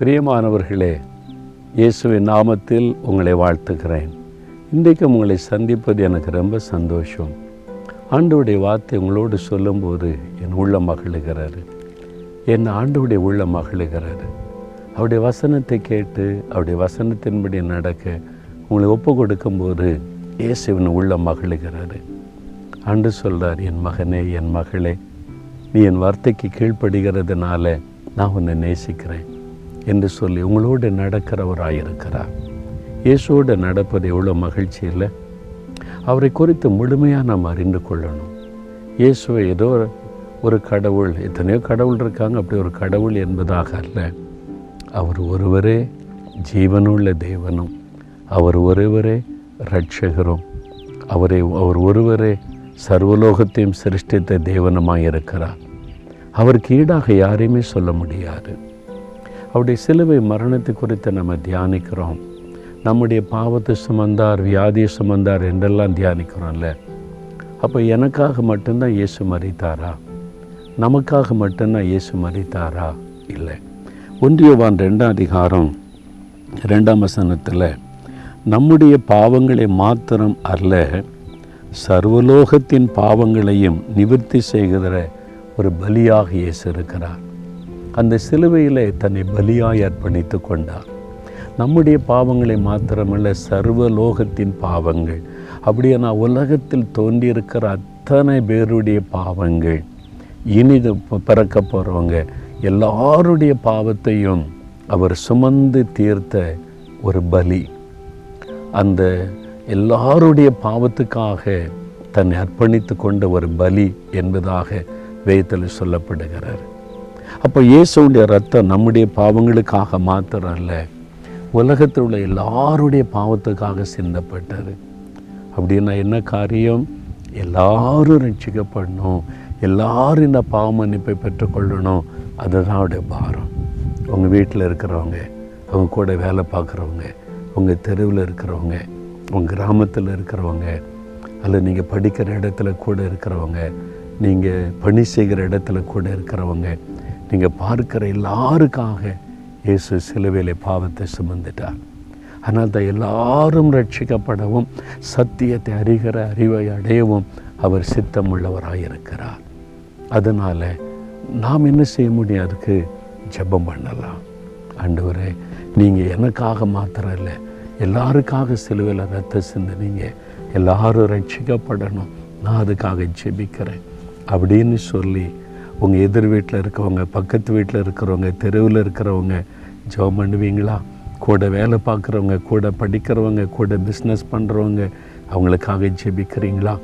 பிரியமானவர்களே இயேசுவின் நாமத்தில் உங்களை வாழ்த்துக்கிறேன் இன்றைக்கும் உங்களை சந்திப்பது எனக்கு ரொம்ப சந்தோஷம். ஆண்டவுடைய வார்த்தை உங்களோடு சொல்லும்போது என் உள்ள மகளுகிறாரு என் ஆண்டவுடைய உள்ள மகளுகிறாரு அவருடைய வசனத்தை கேட்டு அவருடைய வசனத்தின்படி நடக்க உங்களை ஒப்பு கொடுக்கும்போது இயேசுவின் உள்ள மகளுகிறாரு ஆண்டு சொல்கிறார் என் மகனே என் மகளே நீ என் வார்த்தைக்கு கீழ்ப்படுகிறதுனால நான் உன்னை நேசிக்கிறேன். என்று சொல்லி உங்களோடு நடக்கிறவராயிருக்கிறார். இயேசுவோடு நடப்பது எவ்வளோ மகிழ்ச்சி இல்லை. அவரை குறித்து முழுமையாக நாம் அறிந்து கொள்ளணும். இயேசுவை ஏதோ ஒரு கடவுள் எத்தனையோ கடவுள் இருக்காங்க. அப்படி ஒரு கடவுள் என்பதாக அல்ல. அவர் ஒருவரே ஜீவனுள்ள தேவனும். அவர் ஒருவரே ரட்சகரும் அவரை அவர் ஒருவரே சர்வலோகத்தையும் சிருஷ்டித்த தேவனமாக இருக்கிறார் அவருக்கு ஈடாக யாரையுமே சொல்ல முடியாது. அவருடைய சிலுவை மரணத்தை குறித்து நம்ம தியானிக்கிறோம். நம்முடைய பாவத்தை சுமந்தார் வியாதியை சுமந்தார் என்றெல்லாம் தியானிக்கிறோம்ல. அப்போ எனக்காக மட்டும்தான் இயேசு மறித்தாரா நமக்காக மட்டும்தான் இயேசு மறித்தாரா இல்லை. ஒன்றியவான் ரெண்டாம் அதிகாரம் ரெண்டாம் வசனத்தில் நம்முடைய பாவங்களை மாத்திரம் அல்ல சர்வலோகத்தின் பாவங்களையும் நிவர்த்தி செய்கிற ஒரு பலியாக இயேசு இருக்கிறார். அந்த சிலுவையில் தன்னை பலியாய் அர்ப்பணித்து கொண்டார். நம்முடைய பாவங்களை மாத்திரமல்ல சர்வலோகத்தின் பாவங்கள். அப்படியே நான் உலகத்தில் தோன்றியிருக்கிற அத்தனை பேருடைய பாவங்கள். இனிது பிறக்க போகிறவங்க எல்லாருடைய பாவத்தையும் அவர் சுமந்து தீர்த்த ஒரு பலி. அந்த எல்லாருடைய பாவத்துக்காக தன்னை அர்ப்பணித்து கொண்ட ஒரு பலி என்பதாக வேதத்தில் சொல்லப்படுகிறார் அப்போ இயேசுடைய ரத்தம் நம்முடைய பாவங்களுக்காக மாத்திரம் அல்ல உலகத்தில் உள்ள எல்லாருடைய பாவத்துக்காக சிந்தப்பட்டது. அப்படின்னா என்ன காரியம்? எல்லாரும் ரட்சிக்கப்படணும். எல்லாரும் இந்த பாவ மன்னிப்பை பெற்றுக்கொள்ளணும். அதுதான் அவருடைய பாரம். உங்கள் வீட்டில் இருக்கிறவங்க அவங்க கூட வேலை பார்க்குறவங்க உங்கள் தெருவில் இருக்கிறவங்க உங்கள் கிராமத்தில் இருக்கிறவங்க அல்ல நீங்கள் படிக்கிற இடத்துல கூட இருக்கிறவங்க நீங்கள் பணி செய்கிற இடத்துல கூட இருக்கிறவங்க நீங்கள் பார்க்கிற எல்லாருக்காக இயேசு சிலுவையிலே பாவத்தை சுமந்துட்டார். ஆனால் தான் எல்லாரும் ரட்சிக்கப்படவும் சத்தியத்தை அறிகிற அறிவை அடையவும் அவர் சித்தமுள்ளவராக இருக்கிறார் அதனால் நாம் என்ன செய்ய முடியும்? அதுக்கு ஜெபம் பண்ணலாம். ஆண்டவரே நீங்கள் எனக்காக மாத்திரம் இல்லை எல்லாருக்காக சிலுவையில் ரத்த சிந்தினீங்க எல்லாரும் ரட்சிக்கப்படணும். நான் அதுக்காக ஜெபிக்கிறேன் அப்படின்னு சொல்லி உங்கள் எதிர் வீட்டில் இருக்கிறவங்க பக்கத்து வீட்டில் இருக்கிறவங்க தெருவில் இருக்கிறவங்க ஜெபம் பண்ணுவீங்களா? கூட வேலை பார்க்குறவங்க கூட படிக்கிறவங்க கூட பிஸ்னஸ் பண்ணுறவங்க அவங்களுக்காக ஜெபிக்கிறீங்களா?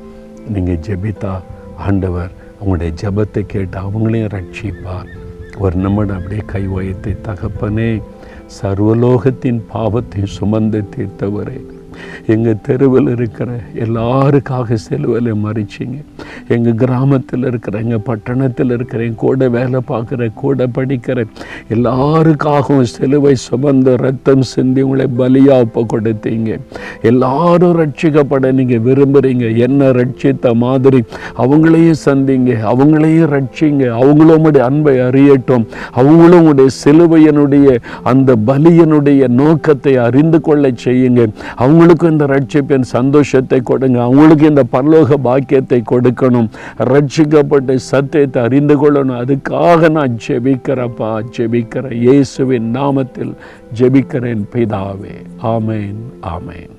நீங்கள் ஜெபித்தா ஆண்டவர் அவங்களுடைய ஜெபத்தை கேட்டு அவங்களையும் ரட்சிப்பார். ஒரு நிமிடம் அப்படியே கை உயர்த்தி தகப்பனே சர்வலோகத்தின் பாவத்தை சுமந்து தீர்த்தவரே. எங்கள் தெருவில் இருக்கிற எல்லாருக்காக செலுவலை மறிச்சிங்க. எங்கள் கிராமத்தில் இருக்கிற எங்கள் பட்டணத்தில் இருக்கிற கூட வேலை பார்க்குற கூட படிக்கிற எல்லாருக்காகவும் சிலுவை சுமந்து ரத்தம் சிந்தி உங்களை பலியாக ஒப்பு கொடுத்தீங்க. எல்லாரும் ரட்சிக்கப்பட நீங்கள் விரும்புகிறீங்க என்ன ரட்சித்த மாதிரி அவங்களையும் சந்திங்க அவங்களையும் ரட்சிங்க. அவங்களும் அன்பை அறியட்டும். அவங்களும் உடைய சிலுவையனுடைய அந்த பலியனுடைய நோக்கத்தை அறிந்து கொள்ள செய்யுங்க. அவங்களுக்கும் இந்த ரட்சிப்பின் சந்தோஷத்தை கொடுங்க. அவங்களுக்கு இந்த பரலோக பாக்கியத்தை கொடுக்க கொடுக்கணும் ரட்சிக்கப்பட்டு சத்தியத்தை அறிந்து கொள்ளணும். அதுக்காக நான் ஜெபிக்கிறப்பா ஜெபிக்கிற இயேசுவின் நாமத்தில் ஜெபிக்கிறேன் பிதாவே. ஆமேன் ஆமேன்.